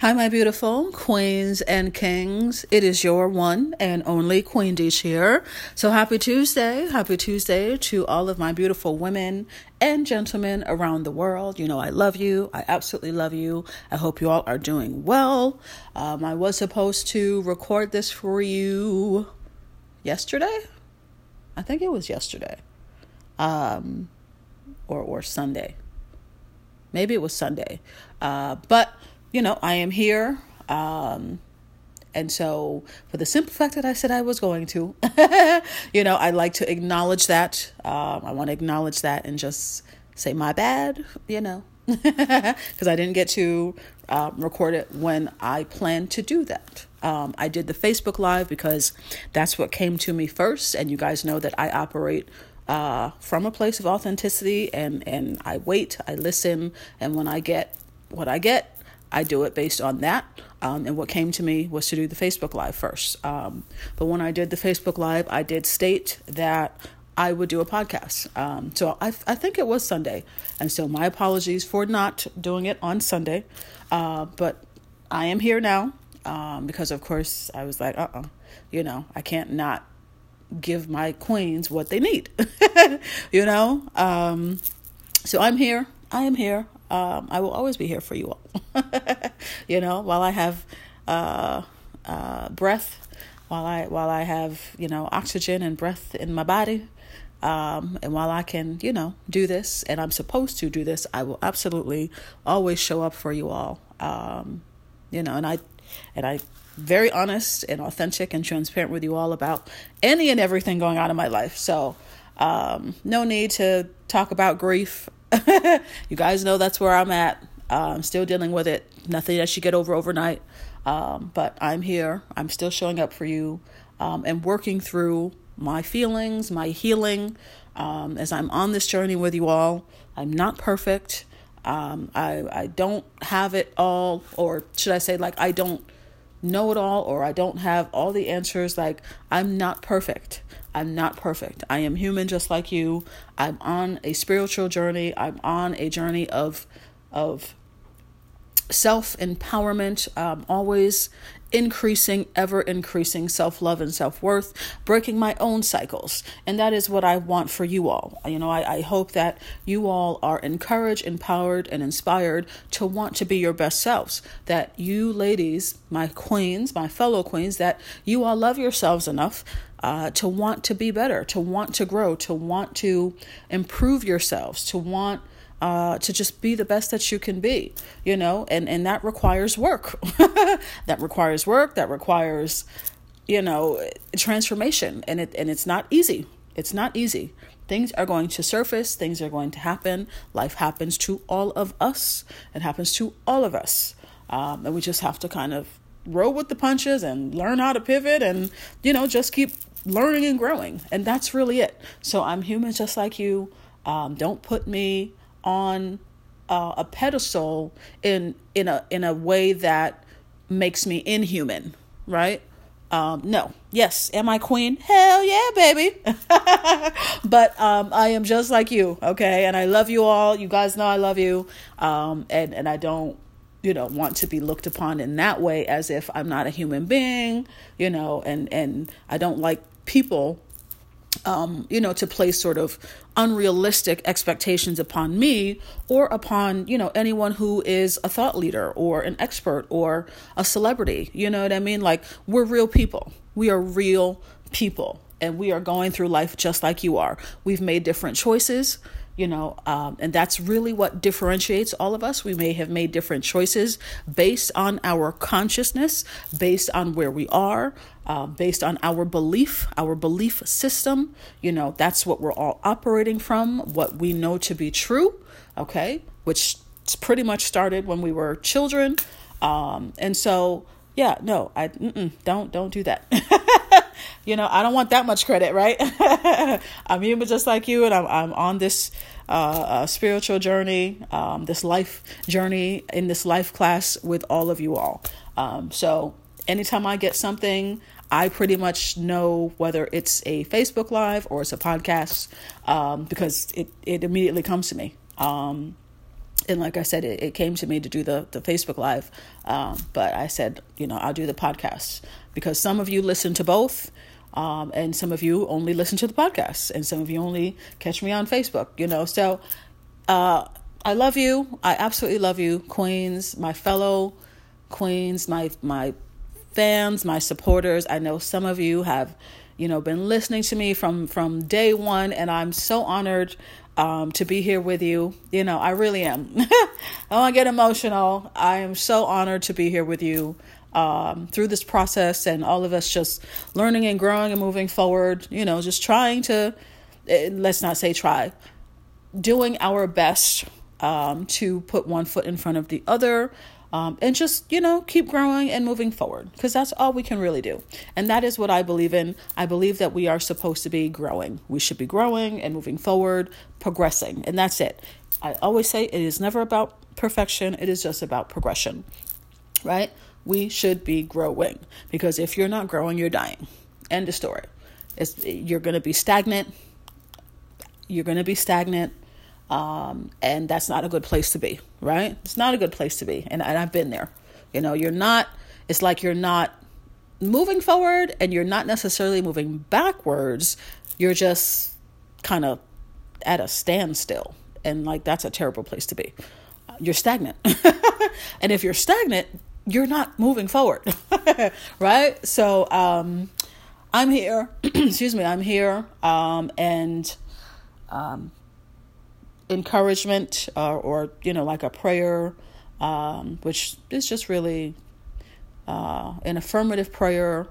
Hi, my beautiful queens and kings. It is your one and only Queen Desh here. So happy Tuesday. Happy Tuesday to all of my beautiful women and gentlemen around the world. You know, I love you. I absolutely love you. I hope you all are doing well. Um, I was supposed to record this for you yesterday. I think it was yesterday. Um, or, or Sunday. Maybe it was Sunday. Uh, but you know, I am here. Um, and so, for the simple fact that I said I was going to, you know, I like to acknowledge that. Um, I want to acknowledge that and just say my bad, you know, because I didn't get to uh, record it when I planned to do that. Um, I did the Facebook Live because that's what came to me first, and you guys know that I operate uh, from a place of authenticity, and and I wait, I listen, and when I get what I get, I do it based on that. Um, and what came to me was to do the Facebook Live first. Um, but when I did the Facebook Live, I did state that I would do a podcast. Um, so I, I think it was Sunday. And so my apologies for not doing it on Sunday. Uh, but I am here now um, because, of course, I was like, uh uh-uh. uh you know, I can't not give my queens what they need, you know? Um, so I'm here. I am here um, I will always be here for you all. you know, while I have uh, uh, breath, while I while I have you know oxygen and breath in my body, um, and while I can you know do this, and I'm supposed to do this, I will absolutely always show up for you all. Um, you know, and I and I very honest and authentic and transparent with you all about any and everything going on in my life. So, um, no need to talk about grief. you guys know that's where I'm at. Uh, I'm still dealing with it. Nothing that you get over overnight. Um, but I'm here. I'm still showing up for you um, and working through my feelings, my healing um, as I'm on this journey with you all. I'm not perfect. Um, I, I don't have it all, or should I say, like, I don't know it all, or I don't have all the answers. Like, I'm not perfect. I'm not perfect. I am human just like you. I'm on a spiritual journey. I'm on a journey of of self empowerment, always increasing, ever increasing self love and self worth, breaking my own cycles. And that is what I want for you all. You know, I, I hope that you all are encouraged, empowered, and inspired to want to be your best selves. That you ladies, my queens, my fellow queens, that you all love yourselves enough uh, to want to be better, to want to grow, to want to improve yourselves, to want uh, to just be the best that you can be, you know, and, and that requires work. that requires work, that requires, you know, transformation. And it and it's not easy. It's not easy. Things are going to surface, things are going to happen. Life happens to all of us. It happens to all of us. Um, and we just have to kind of roll with the punches and learn how to pivot and, you know, just keep learning and growing. And that's really it. So I'm human just like you. Um, don't put me on uh, a pedestal in in a in a way that makes me inhuman, right? Um, no. Yes. Am I queen? Hell yeah, baby. but um, I am just like you, okay? And I love you all. You guys know I love you. Um, and and I don't you know want to be looked upon in that way as if I'm not a human being, you know, and and I don't like people um, you know, to place sort of unrealistic expectations upon me or upon, you know, anyone who is a thought leader or an expert or a celebrity. You know what I mean? Like, we're real people. We are real people and we are going through life just like you are. We've made different choices you know um, and that's really what differentiates all of us. We may have made different choices based on our consciousness based on where we are uh, based on our belief our belief system. You know that's what we're all operating from what we know to be true okay? Which pretty much started when we were children. Um, and so yeah no i don't don't do that you know, I don't want that much credit, right? I'm human just like you, and I'm I'm on this uh, uh, spiritual journey, um, this life journey in this life class with all of you all. Um, so anytime I get something, I pretty much know whether it's a Facebook Live or it's a podcast um, because it, it immediately comes to me. Um, and like I said, it, it came to me to do the, the Facebook Live. Um, but I said, you know, I'll do the podcast because some of you listen to both. Um, and some of you only listen to the podcast, and some of you only catch me on Facebook, you know. So uh, I love you. I absolutely love you, Queens, my fellow Queens, my my fans, my supporters. I know some of you have, you know, been listening to me from from day one, and I'm so honored um, to be here with you. You know, I really am. I want to get emotional. I am so honored to be here with you um, through this process, and all of us just learning and growing and moving forward. You know, just trying to, eh, let's not say try, doing our best um, to put one foot in front of the other um, and just you know keep growing and moving forward because that's all we can really do. And that is what i believe in. I believe that we are supposed to be growing. We should be growing and moving forward progressing and that's it. I always say it is never about perfection. It is just about progression right? We should be growing because if you're not growing you're dying. End of story. It's, you're going to be stagnant. You're going to be stagnant um, and that's not a good place to be, right? It's not a good place to be. And, and I've been there. You know, you're not, it's like you're not moving forward and you're not necessarily moving backwards. You're just kind of at a standstill. And like, that's a terrible place to be. You're stagnant. and if you're stagnant, you're not moving forward, right? So, um, I'm here. excuse me. I'm here. Um, and, um, encouragement uh, or you know like a prayer um, which is just really uh, an affirmative prayer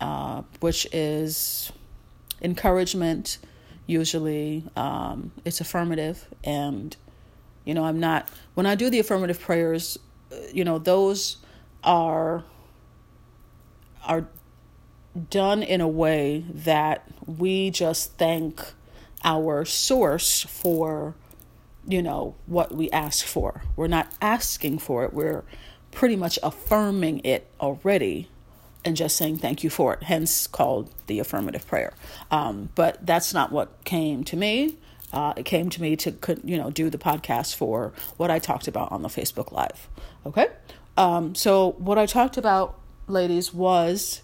uh, which is encouragement usually um, it's affirmative. And you know i'm not when i do the affirmative prayers uh, you know those are are done in a way that we just thank our source for you know what we ask for. We're not asking for it. We're pretty much affirming it already and just saying thank you for it hence called the affirmative prayer. Um, but that's not what came to me. Uh, it came to me to you know do the podcast for what i talked about on the facebook live. Okay? Um, so what i talked about ladies was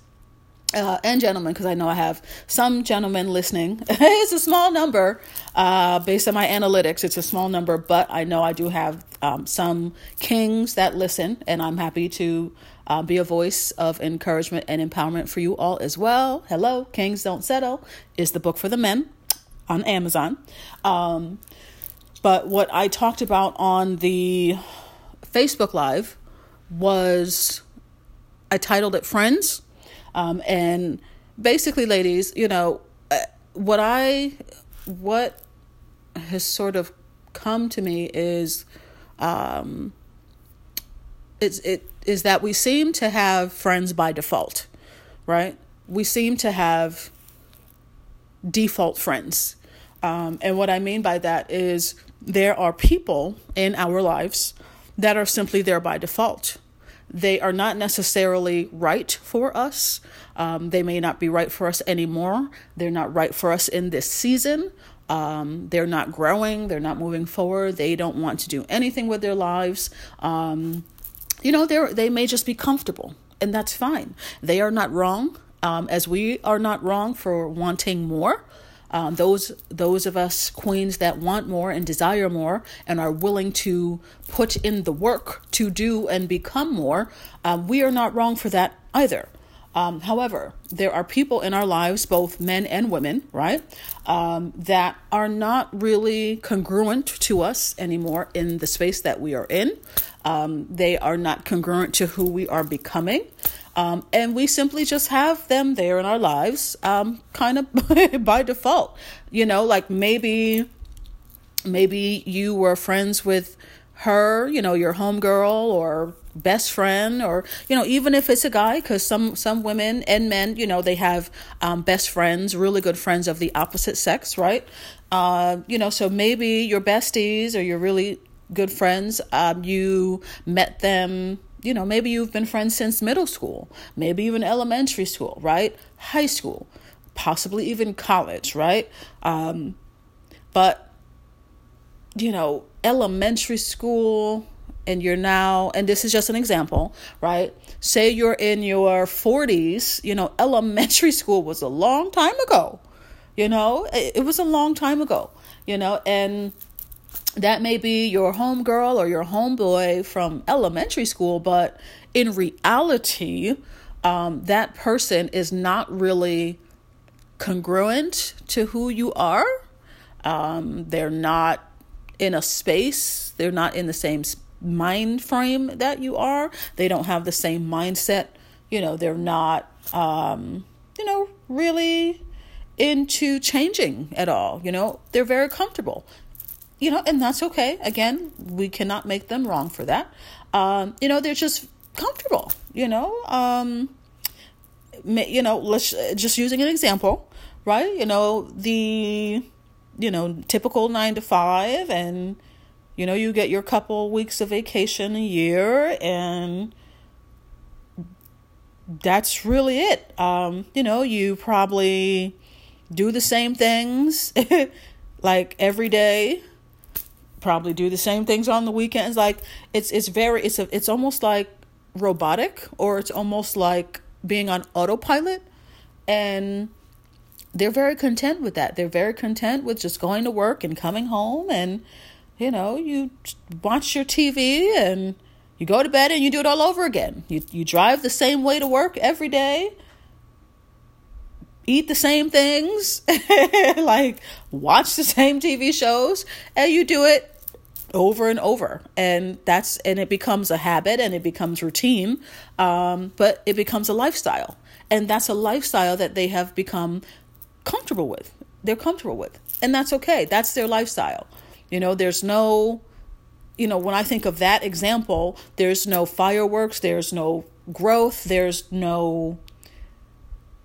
uh, and gentlemen, because I know I have some gentlemen listening. it's a small number uh, based on my analytics. It's a small number, but I know I do have um, some kings that listen, and I'm happy to uh, be a voice of encouragement and empowerment for you all as well. Hello, Kings Don't Settle is the book for the men on Amazon. Um, but what I talked about on the Facebook Live was I titled it Friends um, and basically, ladies, you know, uh, what I, what has sort of come to me is, um, it's, it is that we seem to have friends by default, right? We seem to have default friends. Um, and what I mean by that is there are people in our lives that are simply there by default. They are not necessarily right for us. Um, they may not be right for us anymore. They're not right for us in this season. Um, they're not growing. They're not moving forward. They don't want to do anything with their lives. Um, you know, they they may just be comfortable, and that's fine. They are not wrong, um, as we are not wrong for wanting more. Um, those those of us queens that want more and desire more and are willing to put in the work to do and become more, um, we are not wrong for that either. Um, however, there are people in our lives, both men and women, right, um, that are not really congruent to us anymore in the space that we are in. Um, they are not congruent to who we are becoming. Um, and we simply just have them there in our lives, um, kind of by default. You know, like maybe, maybe you were friends with her, you know, your homegirl or best friend, or you know, even if it's a guy, because some some women and men, you know, they have um, best friends, really good friends of the opposite sex, right? Uh, you know, so maybe your besties or your really good friends, um, you met them you know, maybe you've been friends since middle school, maybe even elementary school, right? High school, possibly even college, right? Um, but you know, elementary school and you're now, and this is just an example, right? Say you're in your 40s, you know, elementary school was a long time ago, you know, it, it was a long time ago, you know, and that may be your homegirl or your homeboy from elementary school, but in reality, um, that person is not really congruent to who you are. Um, they're not in a space, they're not in the same mind frame that you are. They don't have the same mindset. You know, they're not, um, you know, really into changing at all. You know, they're very comfortable. You know, and that's okay. Again, we cannot make them wrong for that. Um, you know, they're just comfortable. You know, um, you know, let's just using an example, right? You know, the you know typical nine to five, and you know you get your couple weeks of vacation a year, and that's really it. Um, you know, you probably do the same things like every day probably do the same things on the weekends like it's it's very it's a, it's almost like robotic or it's almost like being on autopilot and they're very content with that. They're very content with just going to work and coming home and you know, you watch your TV and you go to bed and you do it all over again. You you drive the same way to work every day. Eat the same things, like watch the same TV shows, and you do it over and over. And that's and it becomes a habit and it becomes routine um, but it becomes a lifestyle. And that's a lifestyle that they have become comfortable with. They're comfortable with. And that's okay. That's their lifestyle. You know there's no you know when i think of that example there's no fireworks there's no growth there's no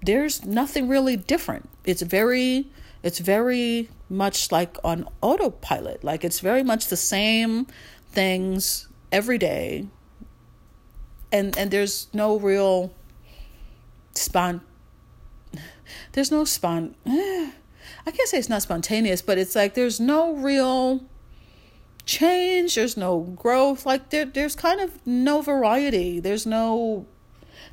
there's nothing really different it's very it's very much like on autopilot. Like it's very much the same things every day. And and there's no real spon there's no spon I can't say it's not spontaneous, but it's like there's no real change, there's no growth, like there there's kind of no variety. There's no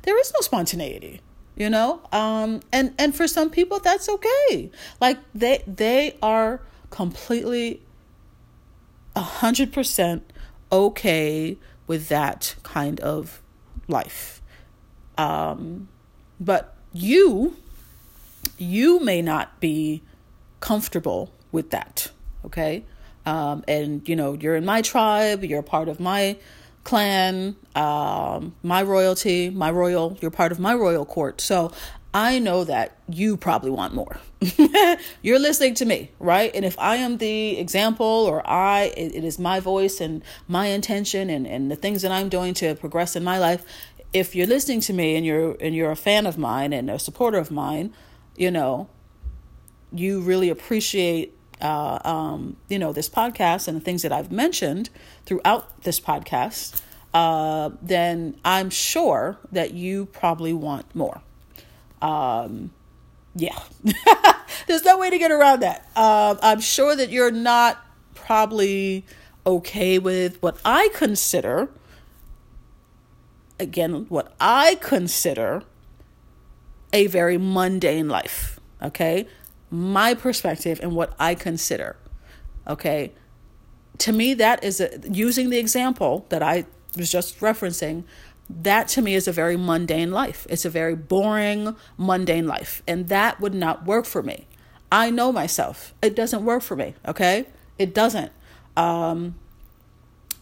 there is no spontaneity you know? Um and and for some people that's okay. Like they they are completely a hundred percent okay with that kind of life. Um but you you may not be comfortable with that okay? Um and you know you're in my tribe you're part of my clan, um, my royalty, my royal, you're part of my royal court. So I know that you probably want more. you're listening to me, right? And if I am the example or I, it, it is my voice and my intention and, and the things that I'm doing to progress in my life. If you're listening to me and you're and you're a fan of mine and a supporter of mine, you know, you really appreciate uh, um, you know, this podcast and the things that I've mentioned throughout this podcast, uh, then I'm sure that you probably want more. Um, yeah, there's no way to get around that. Uh, I'm sure that you're not probably okay with what I consider, again, what I consider a very mundane life. Okay my perspective and what I consider. Okay. To me, that is a, using the example that I was just referencing. That to me is a very mundane life. It's a very boring, mundane life. And that would not work for me. I know myself. It doesn't work for me. Okay. It doesn't. Um,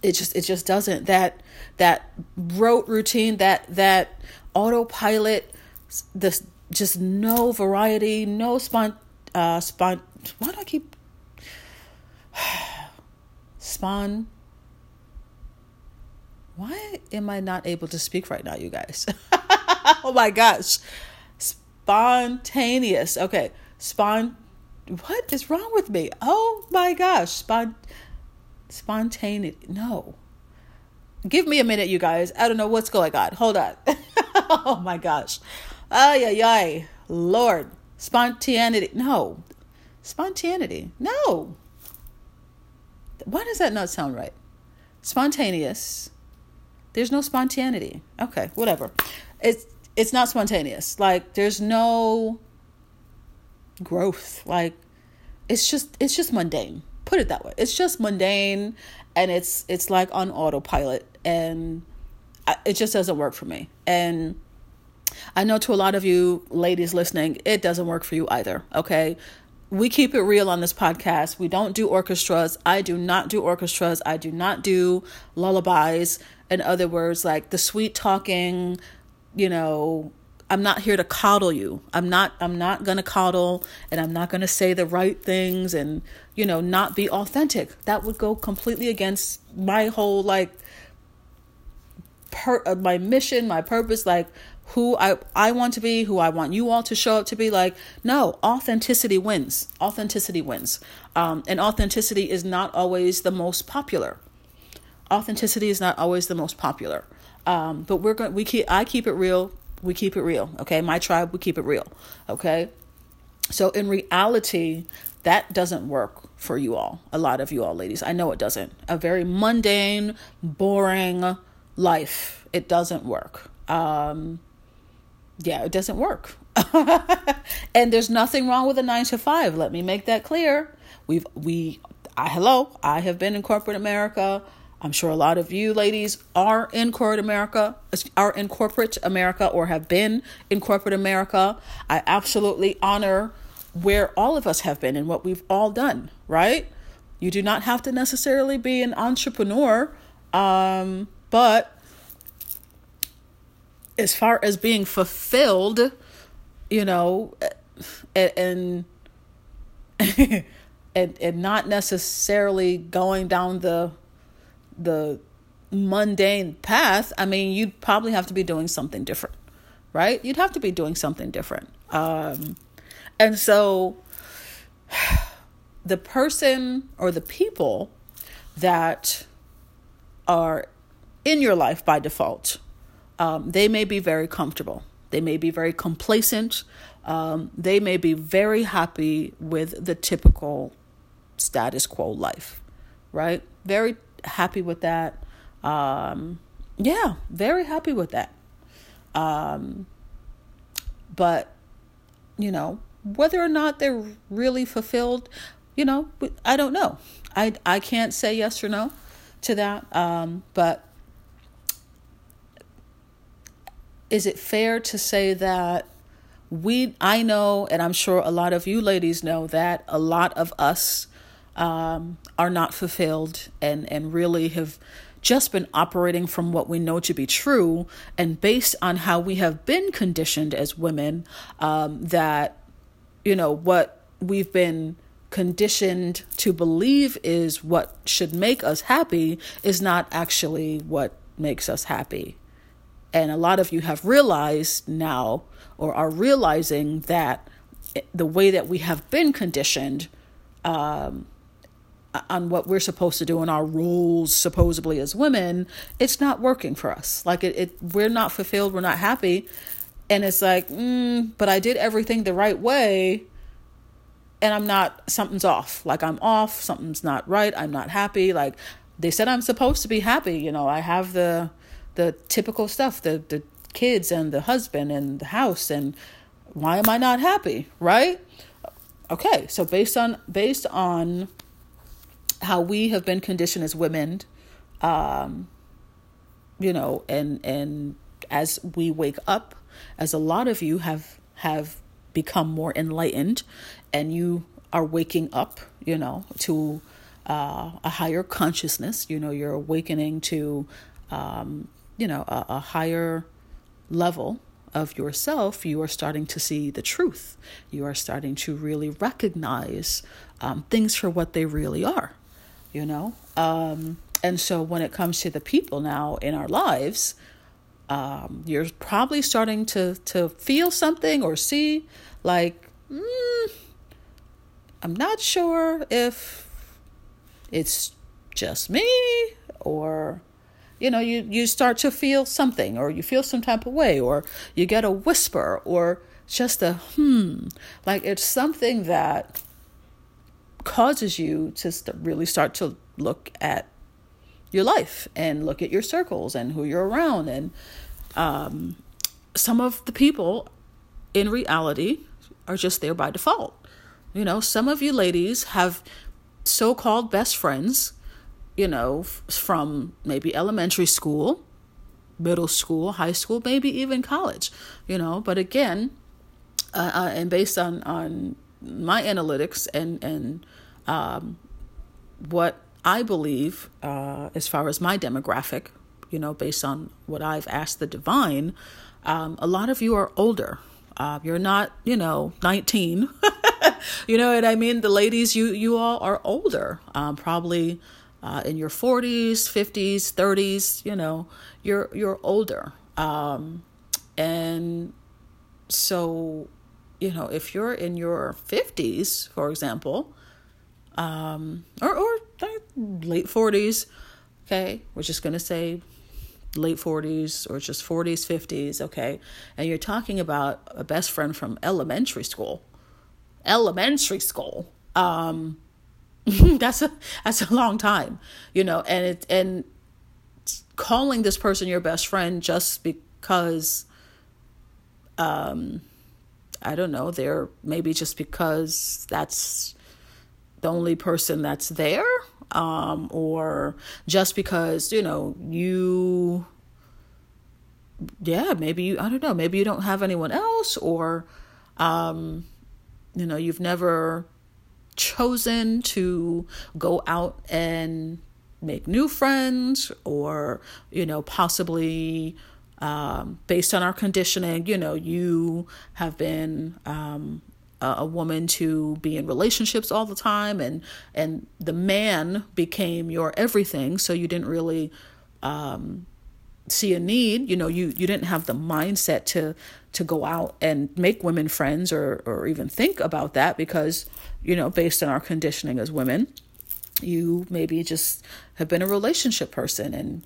it just it just doesn't that that rote routine that that autopilot this just no variety no spont uh, spon. Why do I keep spawn? Why am I not able to speak right now, you guys? oh my gosh, spontaneous. Okay, spon. What is wrong with me? Oh my gosh, spon. Spontaneous. No. Give me a minute, you guys. I don't know what's going on. Hold on. oh my gosh. Ay, ay, ay. Lord. Spontaneity. No. Spontaneity. No. why does that not sound right? Spontaneous. There's no spontaneity. Okay, whatever. It's it's not spontaneous. Like there's no growth. Like it's just it's just mundane. Put it that way. It's just mundane and it's it's like on autopilot and it just doesn't work for me. And I know to a lot of you ladies listening, it doesn't work for you either, okay? We keep it real on this podcast. We don't do orchestras. I do not do orchestras. I do not do lullabies. In other words, like the sweet talking, you know, I'm not here to coddle you. I'm not I'm not going to coddle and I'm not going to say the right things and you know, not be authentic. That would go completely against my whole like per uh, my mission, my purpose like who I I want to be, who I want you all to show up to be like no, authenticity wins. Authenticity wins. Um and authenticity is not always the most popular. Authenticity is not always the most popular. Um, but we're going we keep I keep it real we keep it real. Okay. My tribe, we keep it real. Okay. So in reality, that doesn't work for you all. A lot of you all ladies. I know it doesn't. A very mundane, boring life. It doesn't work. Um, yeah, it doesn't work. and there's nothing wrong with a nine to five. Let me make that clear. We've, we, I, hello, I have been in corporate America I'm sure a lot of you ladies are in corporate America, are in corporate America or have been in corporate America. I absolutely honor where all of us have been and what we've all done, right? You do not have to necessarily be an entrepreneur, um, but as far as being fulfilled, you know, and and and, and not necessarily going down the the mundane path, I mean, you'd probably have to be doing something different, right? You'd have to be doing something different. Um, and so the person or the people that are in your life by default, um, they may be very comfortable. They may be very complacent. Um, they may be very happy with the typical status quo life, right? Very happy with that. Um, yeah, very happy with that. Um, but, you know, whether or not they're really fulfilled, you know, I don't know. I, I can't say yes or no to that. Um, but is it fair to say that we, I know, and I'm sure a lot of you ladies know that a lot of us um, are not fulfilled and, and really have just been operating from what we know to be true and based on how we have been conditioned as women um, that you know what we've been conditioned to believe is what should make us happy is not actually what makes us happy and a lot of you have realized now or are realizing that the way that we have been conditioned um, on what we're supposed to do in our roles supposedly as women it's not working for us. Like it, it we're not fulfilled we're not happy. And it's like mm, but i did everything the right way and i'm not something's off. Like i'm off something's not right i'm not happy. Like they said i'm supposed to be happy you know i have the the typical stuff the the kids and the husband and the house and why am i not happy right okay so based on based on how we have been conditioned as women, um, you know, and and as we wake up, as a lot of you have have become more enlightened, and you are waking up, you know, to uh, a higher consciousness. You know, you're awakening to, um, you know, a, a higher level of yourself, you are starting to see the truth. You are starting to really recognize um, things for what they really are you know? Um, and so when it comes to the people now in our lives, um, you're probably starting to, to feel something or see like, mm, I'm not sure if it's just me or you know you you start to feel something or you feel some type of way or you get a whisper or just a hmm like it's something that causes you to really start to look at your life and look at your circles and who you're around. And um, some of the people in reality are just there by default. You know, some of you ladies have so called best friends, you know, from maybe elementary school, middle school, high school, maybe even college, you know. But again, uh, uh, and based on, on my analytics and, and um, what I believe, uh, as far as my demographic, you know, based on what I've asked the divine, um, a lot of you are older. Uh, you're not, you know, 19. you know what I mean? The ladies, you you all are older, um, probably uh, in your 40s, 50s, 30s. You know, you're you're older, um, and so, you know, if you're in your 50s, for example, um, or or late 40s, okay, we're just gonna say late 40s or just 40s, 50s, okay? And you're talking about a best friend from elementary school. Elementary school. Um that's a that's a long time, you know, and it and calling this person your best friend just because um I don't know, they're maybe just because that's the only person that's there um, or just because you know you yeah maybe you i don't know maybe you don't have anyone else or um, you know you've never chosen to go out and make new friends or you know possibly um, based on our conditioning you know you have been um, a woman to be in relationships all the time and and the man became your everything. So you didn't really um, see a need you know you you didn't have the mindset to to go out and make women friends or or even think about that because you know based on our conditioning as women you maybe just have been a relationship person and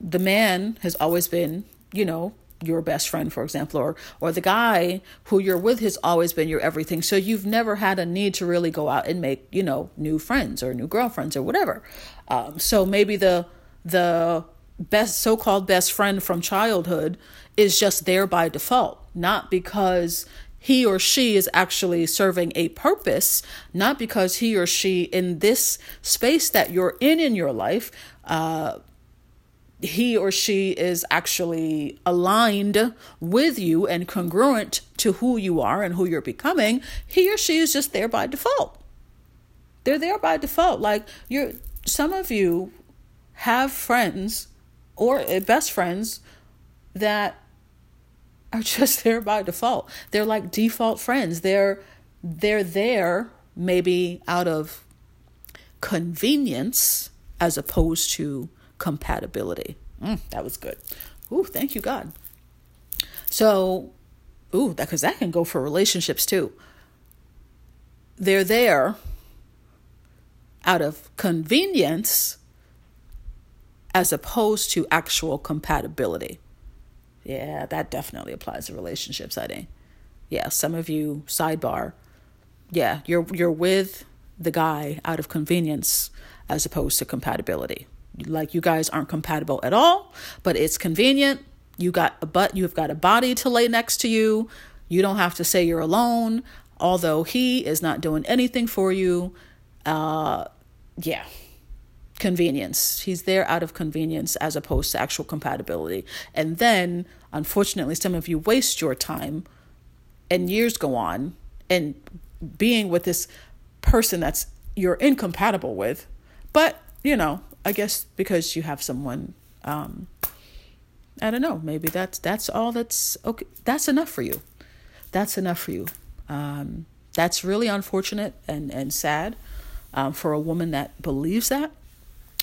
the man has always been you know your best friend for example or or the guy who you're with has always been your everything. So you've never had a need to really go out and make you know new friends or new girlfriends or whatever. Um, so maybe the the best so-called best friend from childhood is just there by default not because he or she is actually serving a purpose, not because he or she in this space that you're in in your life uh, he or she is actually aligned with you and congruent to who you are and who you're becoming, he or she is just there by default. They're there by default. Like you're some of you have friends or best friends that are just there by default. They're like default friends. They're they're there maybe out of convenience as opposed to compatibility. Mm, that was good. Ooh, thank you, God. So, ooh, that because that can go for relationships too. They're there out of convenience as opposed to actual compatibility. Yeah, that definitely applies to relationships, I think. Yeah, some of you sidebar. Yeah, you're you're with the guy out of convenience as opposed to compatibility like you guys aren't compatible at all, but it's convenient. You got a butt, you've got a body to lay next to you. You don't have to say you're alone, although he is not doing anything for you. Uh, yeah, convenience. He's there out of convenience as opposed to actual compatibility. And then, unfortunately, some of you waste your time and years go on and being with this person that's you're incompatible with. But, you know, I guess because you have someone um I don't know, maybe that's that's all that's okay that's enough for you. That's enough for you. Um that's really unfortunate and and sad um, for a woman that believes that.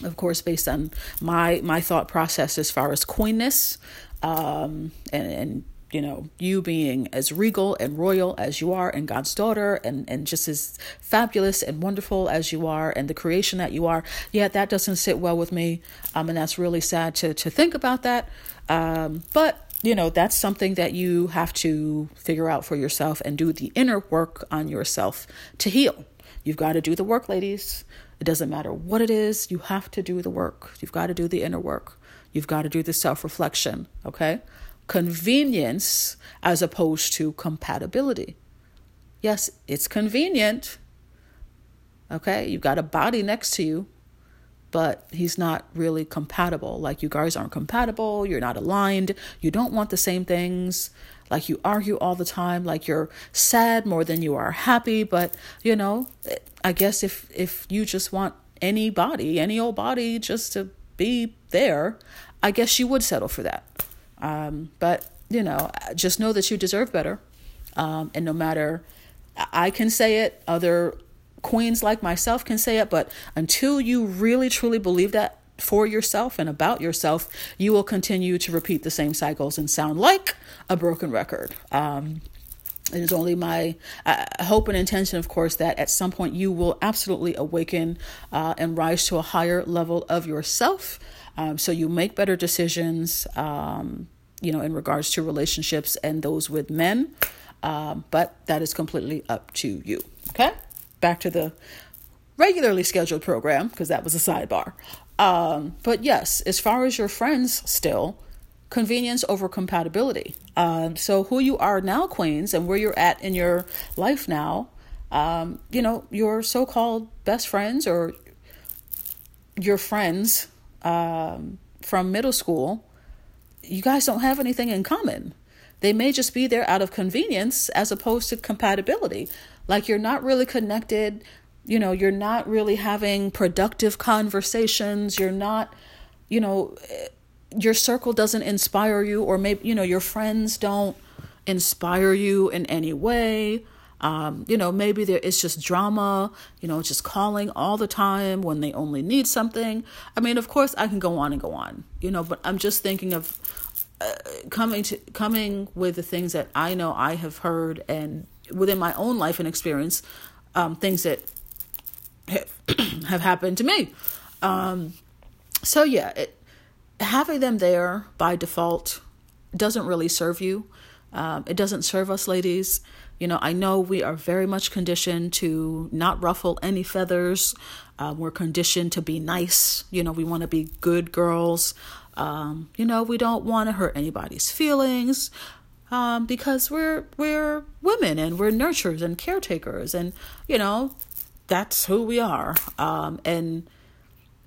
Of course, based on my my thought process as far as queenness um, and, and you know, you being as regal and royal as you are and God's daughter and, and just as fabulous and wonderful as you are and the creation that you are, yeah, that doesn't sit well with me. Um, and that's really sad to, to think about that. Um, but you know, that's something that you have to figure out for yourself and do the inner work on yourself to heal. You've got to do the work, ladies. It doesn't matter what it is, you have to do the work. You've got to do the inner work. You've got to do the self reflection, okay? Convenience as opposed to compatibility. Yes, it's convenient. Okay, you've got a body next to you, but he's not really compatible. Like you guys aren't compatible, you're not aligned, you don't want the same things. Like you argue all the time, like you're sad more than you are happy, but you know, I guess if if you just want any body, any old body just to be there, I guess you would settle for that. Um, but you know, just know that you deserve better. Um, and no matter I can say it, other queens like myself can say it, but until you really truly believe that for yourself and about yourself, you will continue to repeat the same cycles and sound like a broken record. Um, it is only my uh, hope and intention, of course, that at some point you will absolutely awaken uh, and rise to a higher level of yourself. Um, so you make better decisions, um, you know, in regards to relationships and those with men. Um, but that is completely up to you. Okay? Back to the regularly scheduled program, because that was a sidebar. Um, but yes, as far as your friends, still, convenience over compatibility. Um, so, who you are now, Queens, and where you're at in your life now, um, you know, your so called best friends or your friends um, from middle school, you guys don't have anything in common. They may just be there out of convenience as opposed to compatibility. Like you're not really connected, you know, you're not really having productive conversations, you're not, you know, your circle doesn't inspire you, or maybe, you know, your friends don't inspire you in any way. Um, you know, maybe there is just drama, you know, just calling all the time when they only need something. I mean, of course, I can go on and go on, you know, but I'm just thinking of uh, coming to coming with the things that I know I have heard and within my own life and experience, um, things that have, have happened to me. Um, so yeah, it, having them there by default doesn't really serve you. Um, it doesn't serve us, ladies. You know, I know we are very much conditioned to not ruffle any feathers. Uh, we're conditioned to be nice. You know, we want to be good girls. Um, you know, we don't want to hurt anybody's feelings um, because we're we're women and we're nurturers and caretakers, and you know, that's who we are. Um, and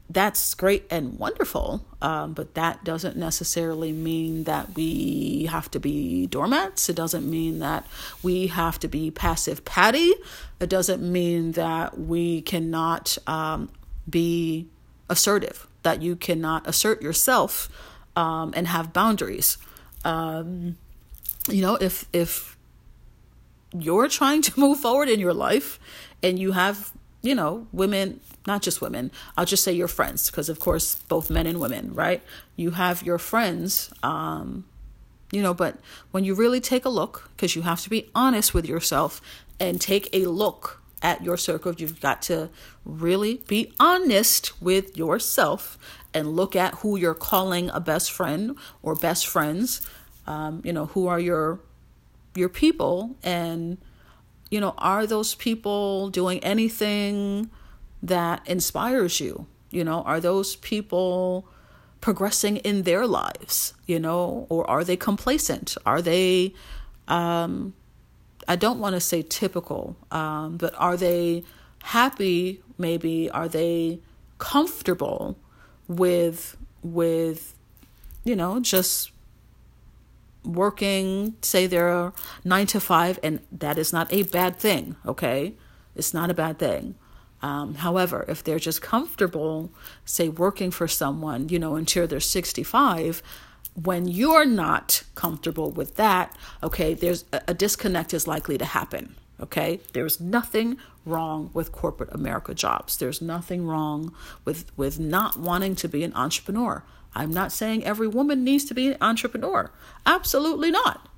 that's great and wonderful, um, but that doesn't necessarily mean that we have to be doormats. It doesn't mean that we have to be passive patty. It doesn't mean that we cannot um, be assertive that you cannot assert yourself um, and have boundaries. Um, you know, if if you're trying to move forward in your life and you have, you know, women, not just women, I'll just say your friends, because of course, both men and women, right? You have your friends, um, you know, but when you really take a look, because you have to be honest with yourself and take a look at your circle, you've got to really be honest with yourself and look at who you're calling a best friend or best friends. Um, you know, who are your your people and you know, are those people doing anything that inspires you? You know, are those people progressing in their lives, you know, or are they complacent? Are they um I don't want to say typical, um, but are they happy? Maybe are they comfortable with with you know just working say they're 9 to 5 and that is not a bad thing okay it's not a bad thing um, however if they're just comfortable say working for someone you know until they're 65 when you're not comfortable with that, okay, there's a, a disconnect is likely to happen. Okay, there's nothing wrong with corporate America jobs. There's nothing wrong with with not wanting to be an entrepreneur. I'm not saying every woman needs to be an entrepreneur. Absolutely not.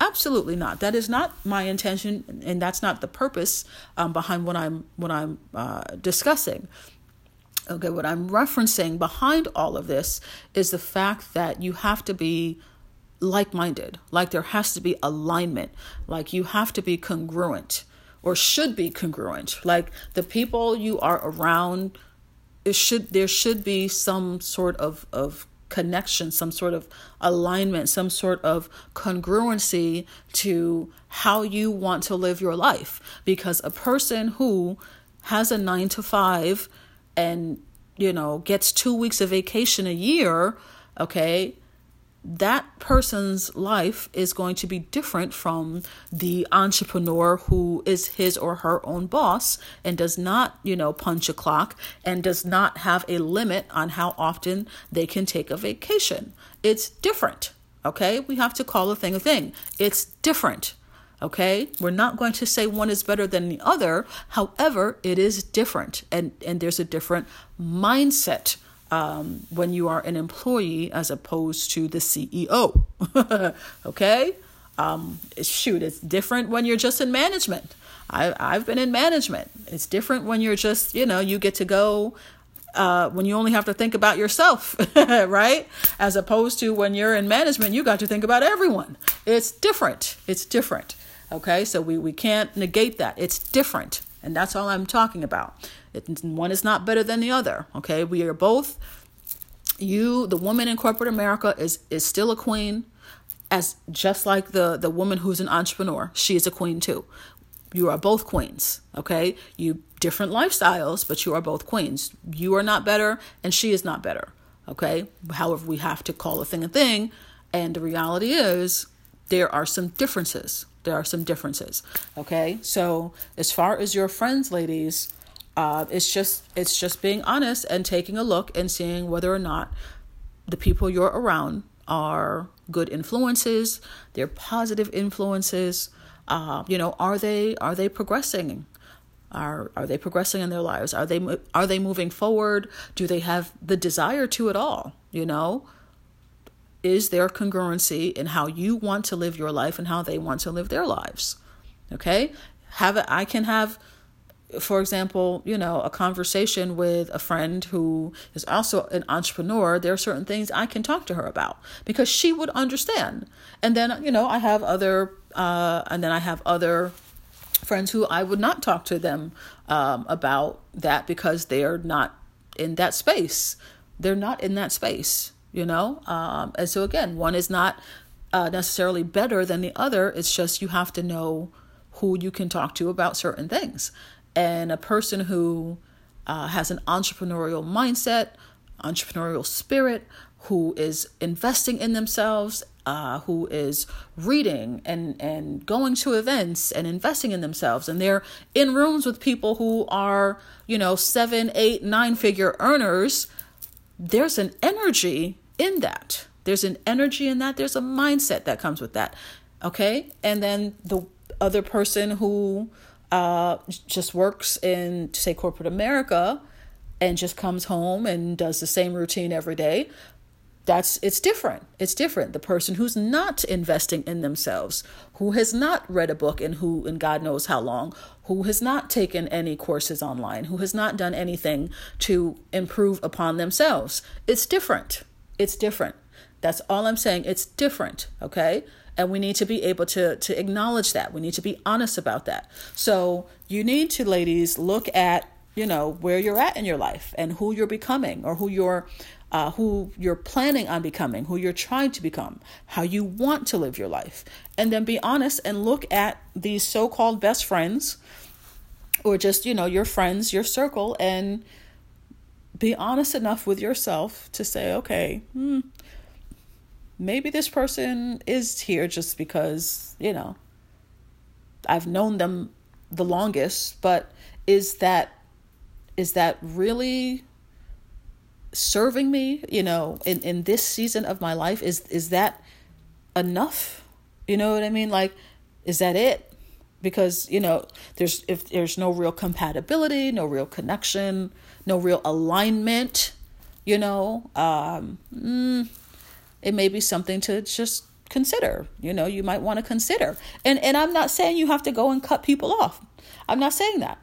Absolutely not. That is not my intention, and that's not the purpose um, behind what I'm what I'm uh, discussing. Okay, what I'm referencing behind all of this is the fact that you have to be like minded, like there has to be alignment, like you have to be congruent or should be congruent. Like the people you are around, it should there should be some sort of of connection, some sort of alignment, some sort of congruency to how you want to live your life. Because a person who has a nine to five and, you know, gets two weeks of vacation a year, okay, that person's life is going to be different from the entrepreneur who is his or her own boss and does not, you know, punch a clock and does not have a limit on how often they can take a vacation. It's different, okay? We have to call a thing a thing. It's different. Okay, we're not going to say one is better than the other. However, it is different, and and there's a different mindset um, when you are an employee as opposed to the CEO. okay? Um, shoot, it's different when you're just in management. I, I've been in management. It's different when you're just, you know, you get to go uh, when you only have to think about yourself, right? As opposed to when you're in management, you got to think about everyone. It's different. It's different. Okay, so we, we can't negate that. It's different. And that's all I'm talking about. One is not better than the other. Okay, we are both. You, the woman in corporate America, is is still a queen, as just like the the woman who's an entrepreneur. She is a queen too. You are both queens. Okay, you different lifestyles, but you are both queens. You are not better, and she is not better. Okay, however, we have to call a thing a thing, and the reality is there are some differences. There are some differences. Okay, so as far as your friends, ladies, uh, it's just it's just being honest and taking a look and seeing whether or not the people you're around are good influences they're positive influences. Uh, you know are they are they progressing? Are are they progressing in their lives? Are they are they moving forward? Do they have the desire to it all? You know is there congruency in how you want to live your life and how they want to live their lives? Okay? Have i can have for example, you know, a conversation with a friend who is also an entrepreneur, there are certain things I can talk to her about because she would understand. And then, you know, I have other, uh, and then I have other friends who I would not talk to them um, about that because they are not in that space. They're not in that space, you know? Um, and so, again, one is not uh, necessarily better than the other. It's just you have to know who you can talk to about certain things and a person who uh, has an entrepreneurial mindset, entrepreneurial spirit, who is investing in themselves, uh, who is reading and, and going to events and investing in themselves. And they're in rooms with people who are, you know, seven, eight, nine figure earners. There's an energy in that. There's an energy in that. There's a mindset that comes with that. Okay. And then the other person who uh, just works in, say, corporate America and just comes home and does the same routine every day, that's it's different. It's different. The person who's not investing in themselves, who has not read a book and who in God knows how long, who has not taken any courses online, who has not done anything to improve upon themselves. It's different. It's different. That's all I'm saying. It's different, okay? And we need to be able to to acknowledge that. We need to be honest about that. So you need to ladies look at you know where you're at in your life and who you're becoming or who you're uh, who you're planning on becoming who you're trying to become how you want to live your life. And then be honest and look at these so-called best friends or just you know your friends your circle and be honest enough with yourself to say okay hmm, maybe this person is here just because, you know, I've known them the longest, but is that is that really serving me, you know, in in this season of my life is is that enough? You know what I mean? Like is that it? Because, you know, there's if there's no real compatibility, no real connection, no real alignment, you know, um mm, it may be something to just consider. You know, you might want to consider. And and I'm not saying you have to go and cut people off. I'm not saying that.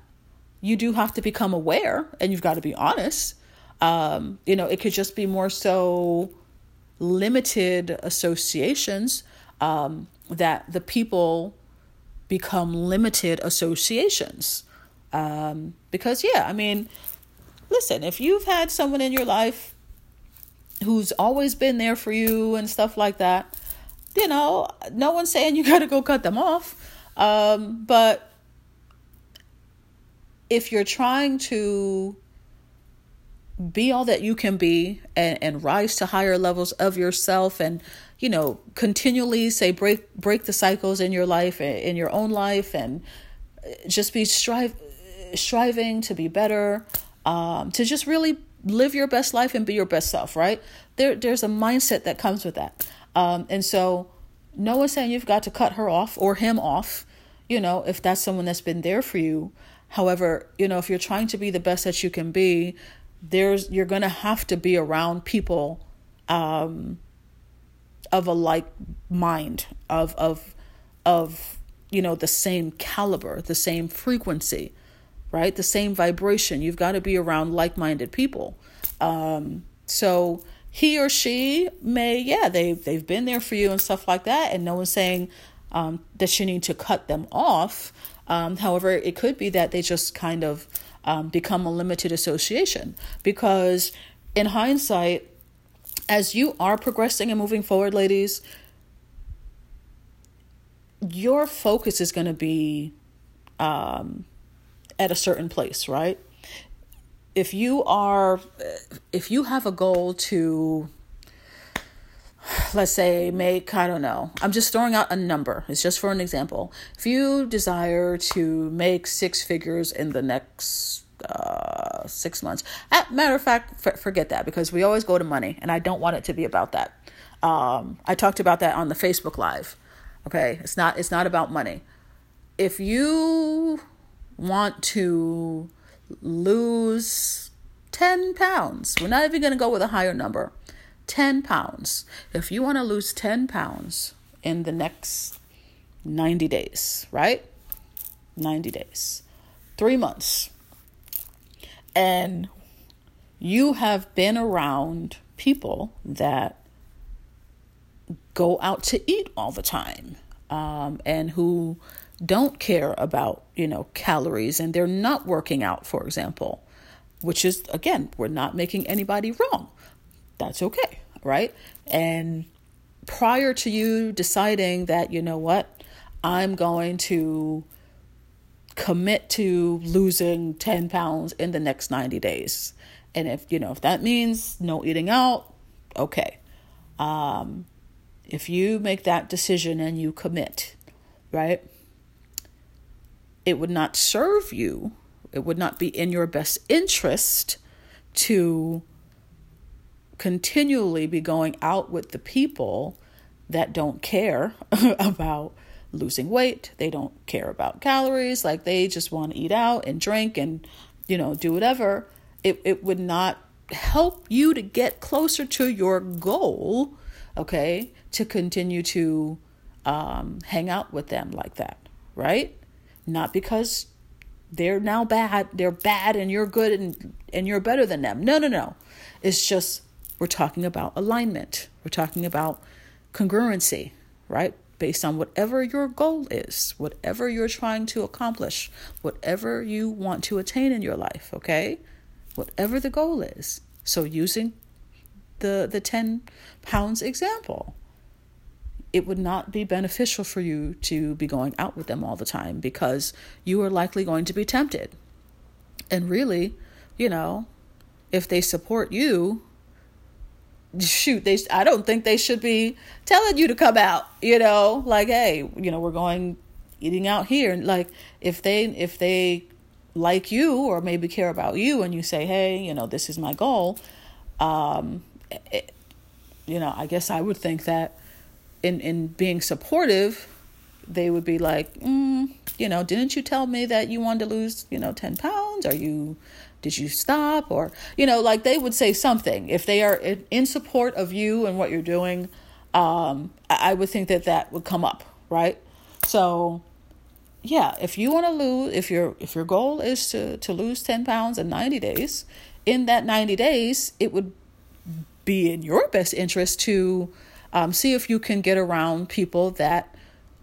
You do have to become aware and you've got to be honest. Um, you know, it could just be more so limited associations um, that the people become limited associations. Um, because, yeah, I mean, listen, if you've had someone in your life who's always been there for you and stuff like that, you know, no one's saying you got to go cut them off. Um, but if you're trying to be all that you can be and, and rise to higher levels of yourself and you know continually say break break the cycles in your life in your own life and just be strive striving to be better um, to just really live your best life and be your best self right? There there's a mindset that comes with that. Um, and so no one's saying you've got to cut her off or him off you know if that's someone that's been there for you. However you know if you're trying to be the best that you can be there's you're going to have to be around people um, of a like mind of of of you know the same caliber the same frequency right? The same vibration. You've got to be around like-minded people. Um, so he or she may yeah they they've been there for you and stuff like that and no one's saying um, that you need to cut them off. Um, however it could be that they just kind of um, become a limited association because in hindsight as you are progressing and moving forward ladies your focus is going to be um, at a certain place right? If you are if you have a goal to let's say make i don't know i'm just throwing out a number it's just for an example. If you desire to make six figures in the next uh, six months At, matter of fact f- forget that because we always go to money and i don't want it to be about that. Um, i talked about that on the facebook live okay? It's not it's not about money. If you want to lose 10 pounds we're not even going to go with a higher number 10 pounds. If you want to lose 10 pounds in the next 90 days, right? 90 days, three months, and you have been around people that go out to eat all the time um, and who don't care about you know calories and they're not working out for example which is again we're not making anybody wrong that's okay, right? And prior to you deciding that, you know what, I'm going to commit to losing 10 pounds in the next 90 days. And if, you know, if that means no eating out, okay. Um, if you make that decision and you commit, right, it would not serve you, it would not be in your best interest to continually be going out with the people that don't care about losing weight. They don't care about calories. Like they just want to eat out and drink and, you know, do whatever. It, it would not help you to get closer to your goal, okay, to continue to um, hang out with them like that, right? Not because they're now bad, they're bad and you're good and, and you're better than them. No, no, no. It's just we're talking about alignment. We're talking about congruency, right? Based on whatever your goal is, whatever you're trying to accomplish, whatever you want to attain in your life, okay? Whatever the goal is. So using the the 10 pounds example, it would not be beneficial for you to be going out with them all the time because you are likely going to be tempted. And really, you know, if they support you, shoot they i don't think they should be telling you to come out you know like hey you know we're going eating out here and like if they if they like you or maybe care about you and you say hey you know this is my goal um it, you know i guess i would think that in in being supportive they would be like mm, you know didn't you tell me that you wanted to lose you know 10 pounds? Are you did you stop? Or you know like they would say something. If they are in support of you and what you're doing um, i would think that that would come up right? So yeah if you want to lose if your if your goal is to to lose 10 pounds in 90 days in that 90 days it would be in your best interest to um, see if you can get around people that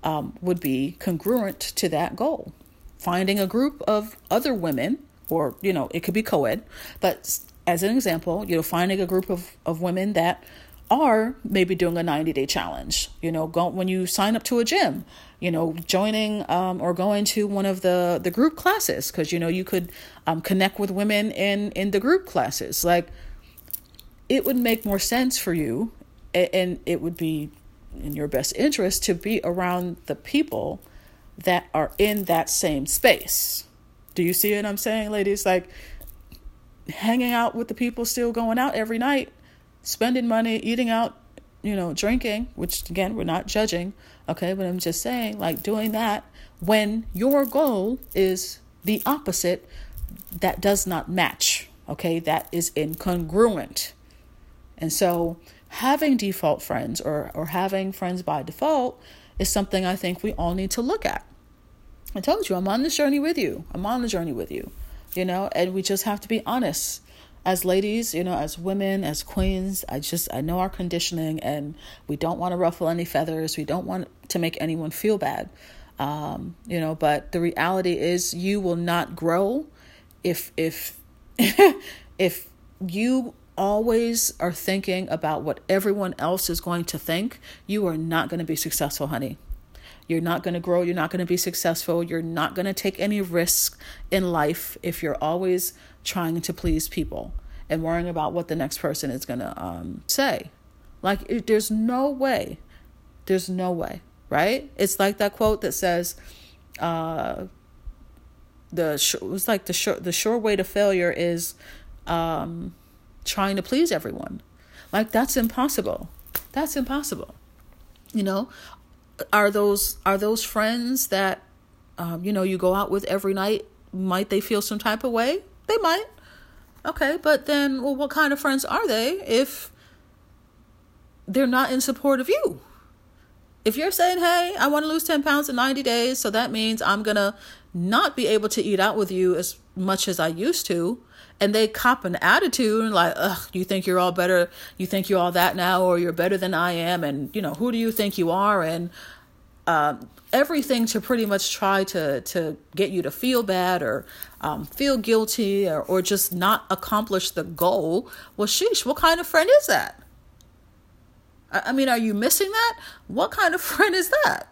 um, would be congruent to that goal. Finding a group of other women, or, you know, it could be co ed, but as an example, you know, finding a group of, of women that are maybe doing a 90 day challenge, you know, go when you sign up to a gym, you know, joining um, or going to one of the, the group classes, because, you know, you could um, connect with women in, in the group classes. Like, it would make more sense for you and it would be in your best interest to be around the people that are in that same space. Do you see what I'm saying, ladies? Like hanging out with the people still going out every night, spending money, eating out, you know, drinking, which again, we're not judging, okay? But I'm just saying, like doing that when your goal is the opposite, that does not match, okay? That is incongruent. And so having default friends or, or having friends by default is something I think we all need to look at. I told you, I'm on this journey with you. I'm on the journey with you, you know, and we just have to be honest. As ladies, you know, as women, as queens, I just, I know our conditioning and we don't want to ruffle any feathers. We don't want to make anyone feel bad. Um, you know, but the reality is you will not grow if, if, if you always are thinking about what everyone else is going to think, you are not going to be successful, honey. You're not going to grow. You're not going to be successful. You're not going to take any risk in life if you're always trying to please people and worrying about what the next person is going to um, say. Like, it, there's no way. There's no way, right? It's like that quote that says, uh, the it was like the sure the sure way to failure is um, trying to please everyone. Like that's impossible. That's impossible. You know, are those are those friends that um, you know you go out with every night? Might they feel some type of way? They might. Okay, but then, well, what kind of friends are they if they're not in support of you? If you're saying, hey, I want to lose 10 pounds in 90 days, so that means I'm going to not be able to eat out with you as much as I used to, and they cop an attitude like, ugh, you think you're all better, you think you're all that now, or you're better than I am, and you know, who do you think you are? And um, everything to pretty much try to to get you to feel bad or um, feel guilty or, or just not accomplish the goal. Well, sheesh, what kind of friend is that? I, I mean, are you missing that? What kind of friend is that?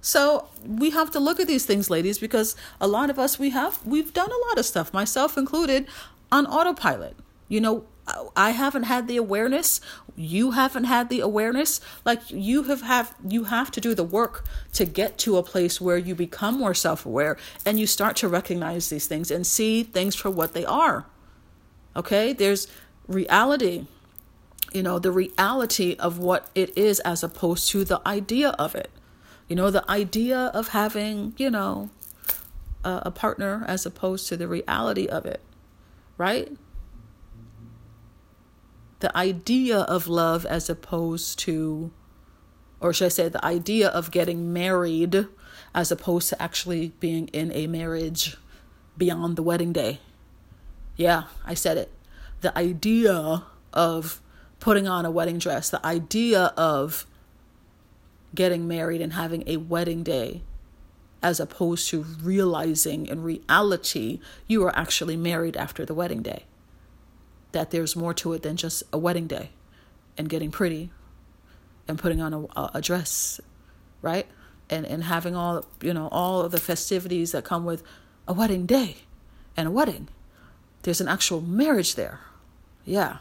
So we have to look at these things, ladies, because a lot of us we have we've done a lot of stuff, myself included, on autopilot. You know, I haven't had the awareness. You haven't had the awareness. Like you have have you have to do the work to get to a place where you become more self-aware and you start to recognize these things and see things for what they are. Okay? There's reality. You know, the reality of what it is as opposed to the idea of it. You know, the idea of having, you know, a, a partner as opposed to the reality of it, right? The idea of love as opposed to, or should I say, the idea of getting married as opposed to actually being in a marriage beyond the wedding day. Yeah, I said it. The idea of putting on a wedding dress, the idea of getting married and having a wedding day as opposed to realizing in reality you are actually married after the wedding day. That there's more to it than just a wedding day and getting pretty and putting on a, a dress, right? And and having all you know all of the festivities that come with a wedding day and a wedding. There's an actual marriage there. Yeah.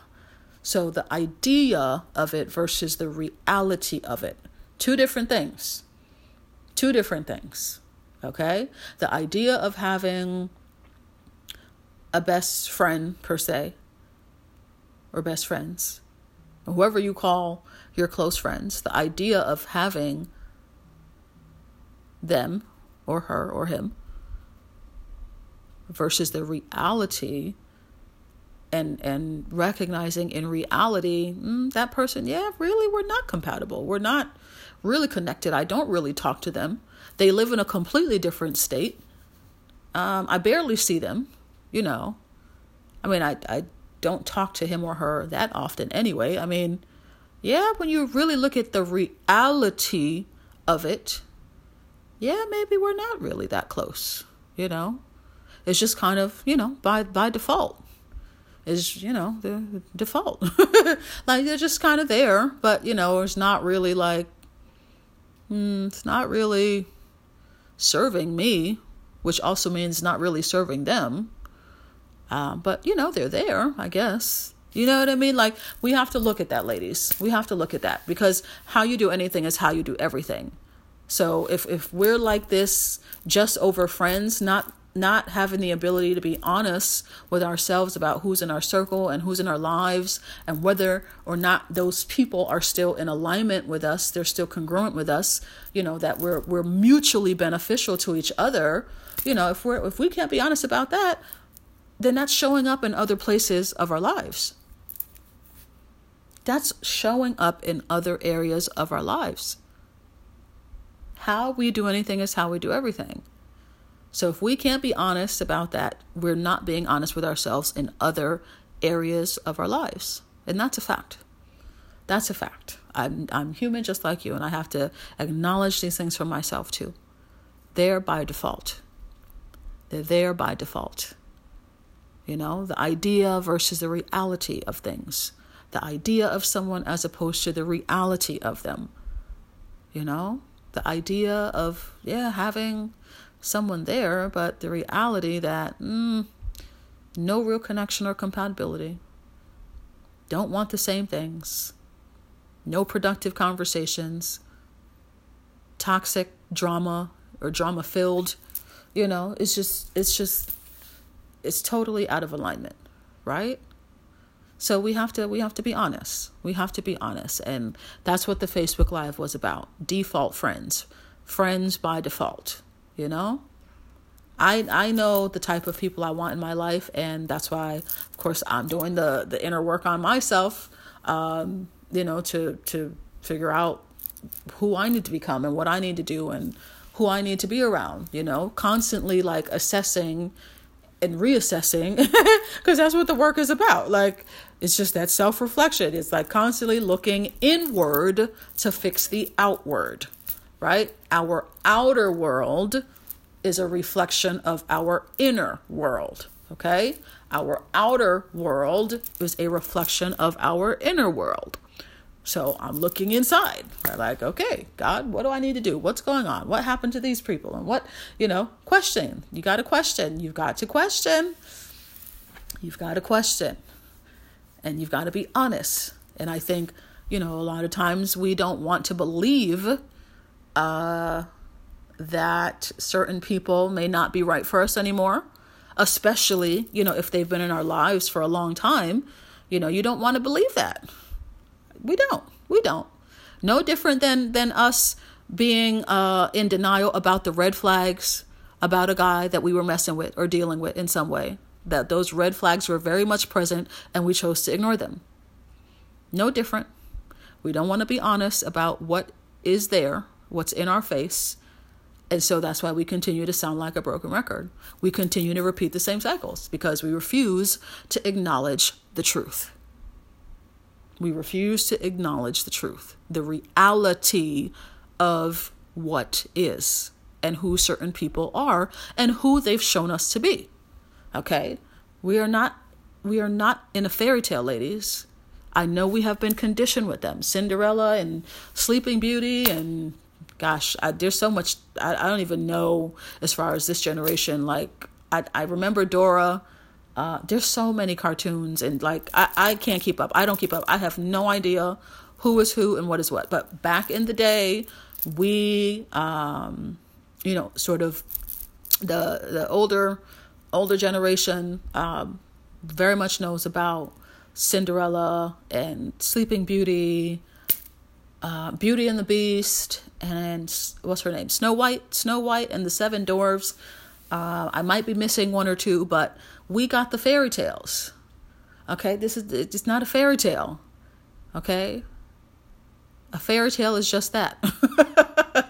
So the idea of it versus the reality of it Two different things. Two different things. Okay? The idea of having a best friend, per se, or best friends, or whoever you call your close friends, the idea of having them or her or him versus the reality and and recognizing in reality mm, that person yeah really we're not compatible we're not really connected. I don't really talk to them. They live in a completely different state. Um, I barely see them, you know. I mean, I, I don't talk to him or her that often anyway. I mean, yeah, when you really look at the reality of it, yeah, maybe we're not really that close, you know? It's just kind of, you know, by by default. Is, you know, the default. like they're just kind of there, but you know, it's not really like mm, it's not really serving me, which also means not really serving them. Uh, but you know, they're there, I guess. You know what I mean? Like we have to look at that, ladies. We have to look at that because how you do anything is how you do everything. So if if we're like this just over friends, not not having the ability to be honest with ourselves about who's in our circle and who's in our lives and whether or not those people are still in alignment with us, they're still congruent with us, you know, that we're we're mutually beneficial to each other. You know, if we're if we can't be honest about that, then that's showing up in other places of our lives. That's showing up in other areas of our lives. How we do anything is how we do everything. So if we can't be honest about that, we're not being honest with ourselves in other areas of our lives. And that's a fact. That's a fact. I'm I'm human just like you and I have to acknowledge these things for myself too. They're by default. They're there by default. You know, the idea versus the reality of things. The idea of someone as opposed to the reality of them. You know, the idea of, yeah, having someone there, but the reality that mm, no real connection or compatibility. Don't want the same things. No productive conversations. Toxic drama or drama filled. You know, it's just, it's just it's totally out of alignment, right? So we have to we have to be honest. We have to be honest and that's what the Facebook live was about. Default friends. Friends by default, you know? I I know the type of people I want in my life and that's why of course I'm doing the the inner work on myself um you know to to figure out who I need to become and what I need to do and who I need to be around, you know, constantly like assessing and reassessing because that's what the work is about. Like it's just that self-reflection. It's like constantly looking inward to fix the outward right our outer world is a reflection of our inner world okay our outer world is a reflection of our inner world so I'm looking inside. I'm like, okay, God, what do I need to do? What's going on? What happened to these people? And what, you know, question. You got to question. You've got to question. You've got to question. And you've got to be honest. And I think, you know, a lot of times we don't want to believe uh, that certain people may not be right for us anymore, especially, you know, if they've been in our lives for a long time. You know, you don't want to believe that we don't. We don't. No different than than us being uh, in denial about the red flags about a guy that we were messing with or dealing with in some way. That those red flags were very much present and we chose to ignore them. No different. We don't want to be honest about what is there, what's in our face. And so that's why we continue to sound like a broken record. We continue to repeat the same cycles because we refuse to acknowledge the truth. We refuse to acknowledge the truth, the reality of what is and who certain people are and who they've shown us to be. Okay? We are not we are not in a fairy tale, ladies. I know we have been conditioned with them. Cinderella and Sleeping Beauty and gosh, I, there's so much I, I don't even know as far as this generation like I I remember Dora uh, there's so many cartoons and like I, I can't keep up. I don't keep up. I have no idea who is who and what is what. But back in the day, we um, you know, sort of the the older older generation um, very much knows about Cinderella and Sleeping Beauty, uh, Beauty and the Beast, and what's her name? Snow White, Snow White and the Seven Dwarves. Uh, I might be missing one or two, but we got the fairy tales. Okay, this is it's not a fairy tale. Okay, a fairy tale is just that.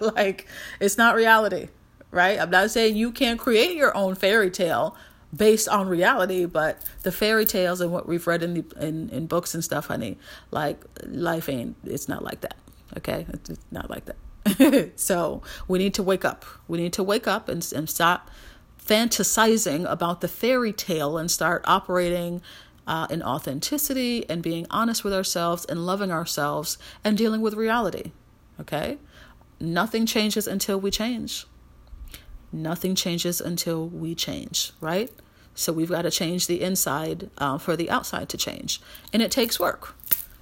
like it's not reality, right? I'm not saying you can't create your own fairy tale based on reality, but the fairy tales and what we've read in the in, in books and stuff, honey, like life ain't it's not like that. Okay, it's, not like that. so we need to wake up. We need to wake up and, and stop fantasizing about the fairy tale and start operating uh, in authenticity and being honest with ourselves and loving ourselves and dealing with reality. Okay? Nothing changes until we change. Nothing changes until we change, right? So we've got to change the inside uh, for the outside to change. And it takes work.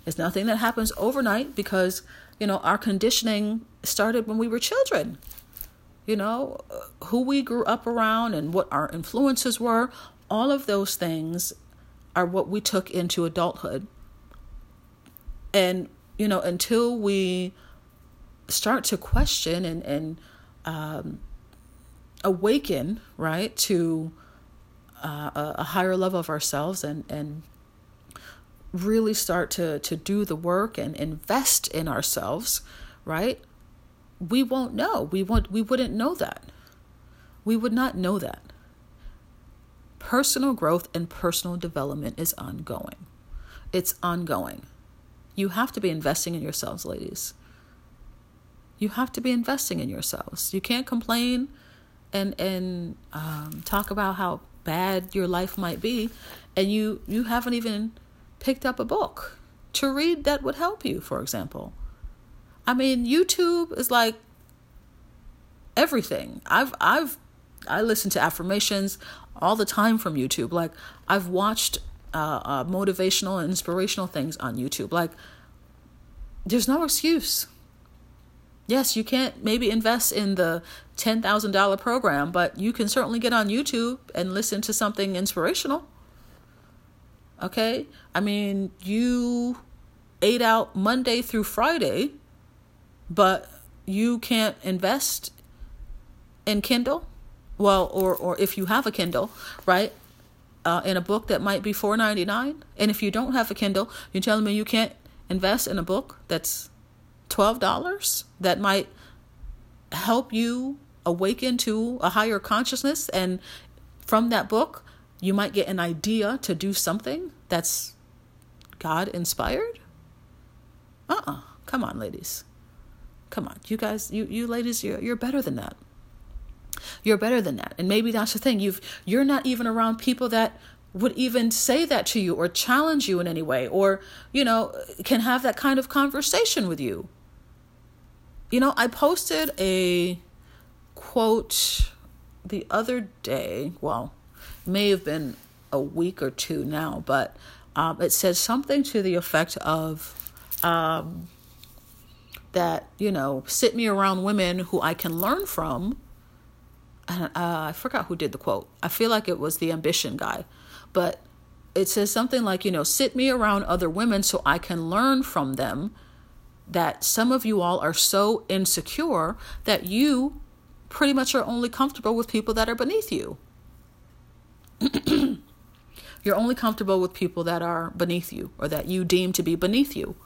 It's nothing that happens overnight because, you know, our conditioning started when we were children. You know, who we grew up around and what our influences were, all of those things are what we took into adulthood. And, you know, until we start to question and, and um, awaken, right, to uh, a higher level of ourselves and, and really start to, to do the work and invest in ourselves, right? We won't know. We won't we wouldn't know that. We would not know that. Personal growth and personal development is ongoing. It's ongoing. You have to be investing in yourselves, ladies. You have to be investing in yourselves. You can't complain and and um, talk about how bad your life might be, and you you haven't even picked up a book to read that would help you. For example, I mean, YouTube is like everything. I've I've I listen to affirmations all the time from YouTube. Like I've watched uh, uh, motivational and inspirational things on YouTube. Like there's no excuse Yes, you can't maybe invest in the $10,000 program, but you can certainly get on YouTube and listen to something inspirational. Okay? I mean, you ate out Monday through Friday, but you can't invest in Kindle. Well, or or if you have a Kindle, right? Uh, in a book that might be four ninety nine, and if you don't have a Kindle, you're telling me you can't invest in a book that's $12 that might help you awaken to a higher consciousness. And from that book, you might get an idea to do something that's God inspired. Uh uh-uh. uh Come on, ladies. Come on. You guys, you, you ladies, you're, you're better than that. You're better than that. And maybe that's the thing. You've, you're not even around people that would even say that to you or challenge you in any way or, you know, can have that kind of conversation with you. You know, I posted a quote the other day. Well, may have been a week or two now, but um, it says something to the effect of um, that, you know, sit me around women who I can learn from. And uh, I forgot who did the quote. I feel like it was the ambition guy. But it says something like, you know, sit me around other women so I can learn from them that some of you all are so insecure that you pretty much are only comfortable with people that are beneath you. you're only comfortable with people that are beneath you or that you deem to be beneath you.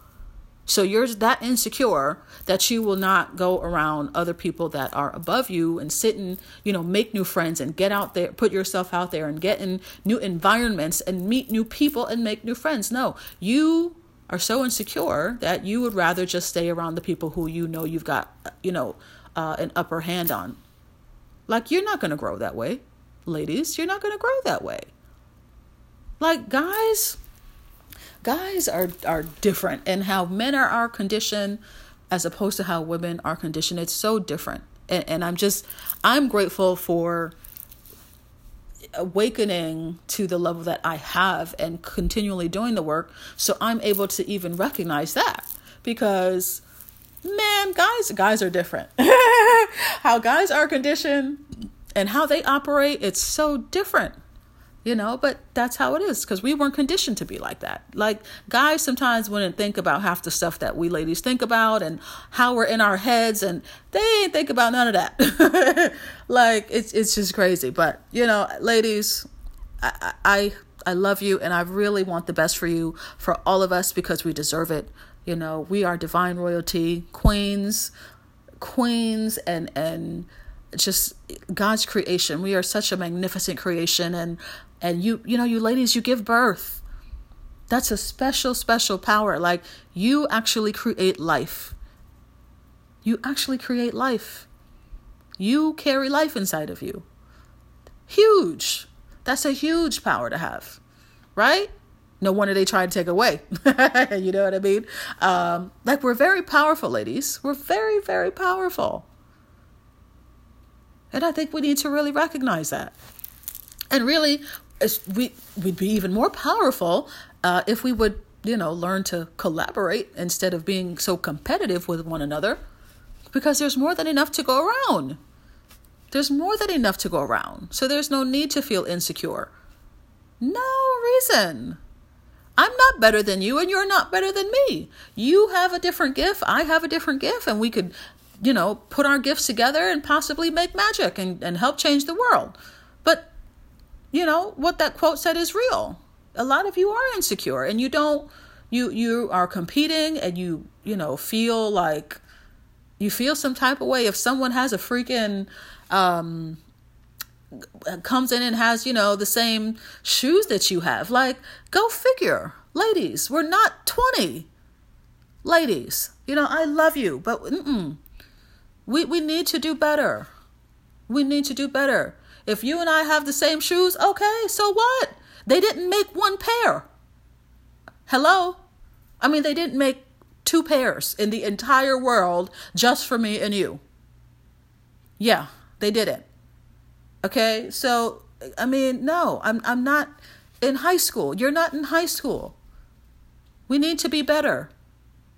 So you're that insecure that you will not go around other people that are above you and sit and, you know, make new friends and get out there, put yourself out there and get in new environments and meet new people and make new friends. No, you are so insecure that you would rather just stay around the people who you know you've got, you know, uh, an upper hand on. Like, you're not going to grow that way, ladies. You're not going to grow that way. Like, guys, guys are, are different, and how men are, are conditioned as opposed to how women are conditioned, it's so different. And, and I'm just, I'm grateful for awakening to the level that I have and continually doing the work. So I'm able to even recognize that because man, guys, guys are different. how guys are conditioned and how they operate, it's so different you know but that's how it is because we weren't conditioned to be like that. Like guys sometimes wouldn't think about half the stuff that we ladies think about and how we're in our heads and they ain't think about none of that. Like it's it's just crazy. But you know ladies I, I i love you and i really want the best for you for all of us because we deserve it. You know we are divine royalty queens queens and and just God's creation. We are such a magnificent creation and and you you know you ladies you give birth that's a special special power like you actually create life You actually create life. You carry life inside of you. Huge. That's a huge power to have, right? No wonder they try to take away. you know what I mean? Um, like, we're very powerful, ladies. We're very, very powerful. And I think we need to really recognize that. And really, we, we'd be even more powerful uh, if we would, you know, learn to collaborate instead of being so competitive with one another because there's more than enough to go around. There's more than enough to go around. So there's no need to feel insecure. No reason. I'm not better than you, and you're not better than me. You have a different gift. I have a different gift, and we could, you know, put our gifts together and possibly make magic and, and help change the world. You know, what that quote said is real. A lot of you are insecure, and you don't, you you are competing, and you you know feel like you feel some type of way. If someone has a freaking um comes in and has you know the same shoes that you have like go figure. Ladies we're not 20 ladies you know i love you but we we need to do better. We need to do better if you and i have the same shoes okay so what they didn't make one pair hello i mean they didn't make two pairs in the entire world just for me and you. Yeah, they did it. Okay? So, I mean, no, I'm I'm not in high school. You're not in high school. We need to be better.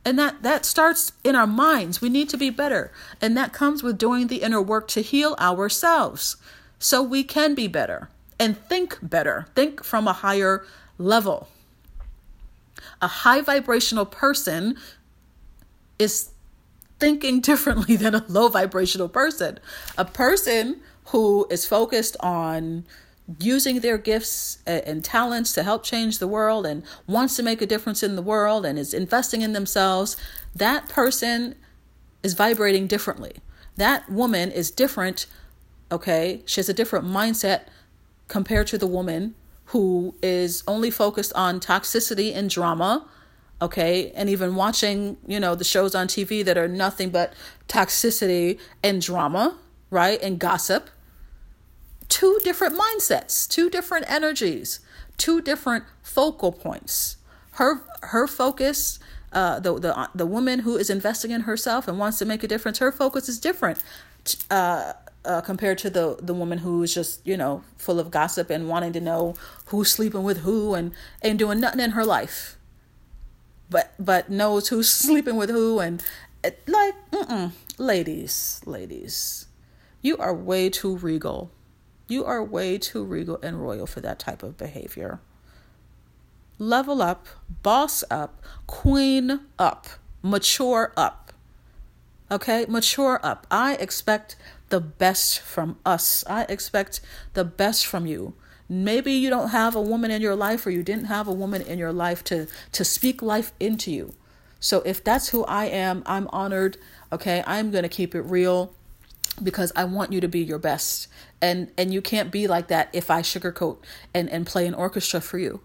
And that that starts in our minds. We need to be better. And that comes with doing the inner work to heal ourselves so we can be better and think better. Think from a higher level. A high vibrational person is thinking differently than a low vibrational person. A person who is focused on using their gifts and talents to help change the world and wants to make a difference in the world and is investing in themselves, that person is vibrating differently. That woman is different, okay? She has a different mindset compared to the woman who is only focused on toxicity and drama okay? And even watching you know the shows on tv that are nothing but toxicity and drama right? And gossip. Two different mindsets two different energies two different focal points. Her her focus uh, the the the woman who is investing in herself and wants to make a difference her focus is different. Uh, uh, compared to the the woman who's just you know full of gossip and wanting to know who's sleeping with who and and doing nothing in her life. But but knows who's sleeping with who and like ladies ladies you are way too regal. You are way too regal and royal for that type of behavior. Level up boss up queen up mature up. Okay? Mature up. I expect the best from us i expect the best from you Maybe you don't have a woman in your life or you didn't have a woman in your life to to speak life into you. So if that's who I am, I'm honored. Okay, I'm going to keep it real because I want you to be your best. And and you can't be like that if I sugarcoat and and play an orchestra for you.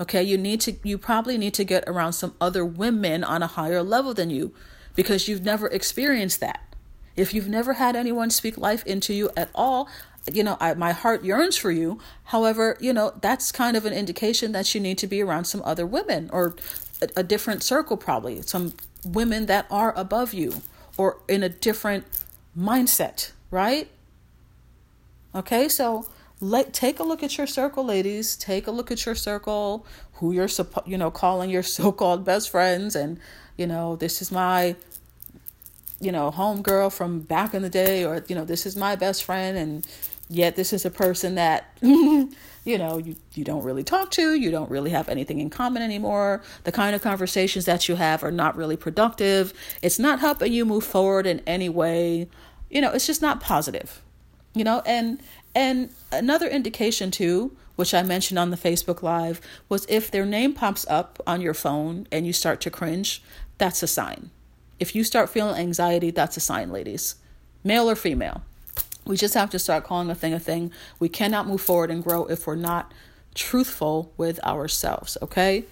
Okay, you need to you probably need to get around some other women on a higher level than you because you've never experienced that. If you've never had anyone speak life into you at all, you know, I, my heart yearns for you. However, you know, that's kind of an indication that you need to be around some other women or a, a different circle, probably some women that are above you or in a different mindset, right? Okay, so let take a look at your circle, ladies. Take a look at your circle, who you're you know calling your so-called best friends, and you know this is my you know homegirl from back in the day, or you know this is my best friend, and Yet this is a person that you know you, you don't really talk to, you don't really have anything in common anymore. The kind of conversations that you have are not really productive. It's not helping you move forward in any way. You know, it's just not positive. You know, and and another indication too, which I mentioned on the Facebook Live, was if their name pops up on your phone and you start to cringe, that's a sign. If you start feeling anxiety, that's a sign, ladies, male or female. We just have to start calling a thing a thing. We cannot move forward and grow if we're not truthful with ourselves, okay?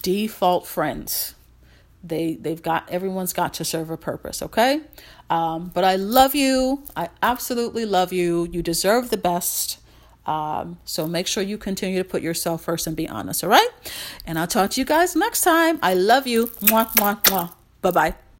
Default friends. they they've got everyone's got to serve a purpose okay um, but i love you i absolutely love you you deserve the best um, so make sure you continue to put yourself first and be honest all right and i'll talk to you guys next time i love you mwah, mwah, mwah. bye-bye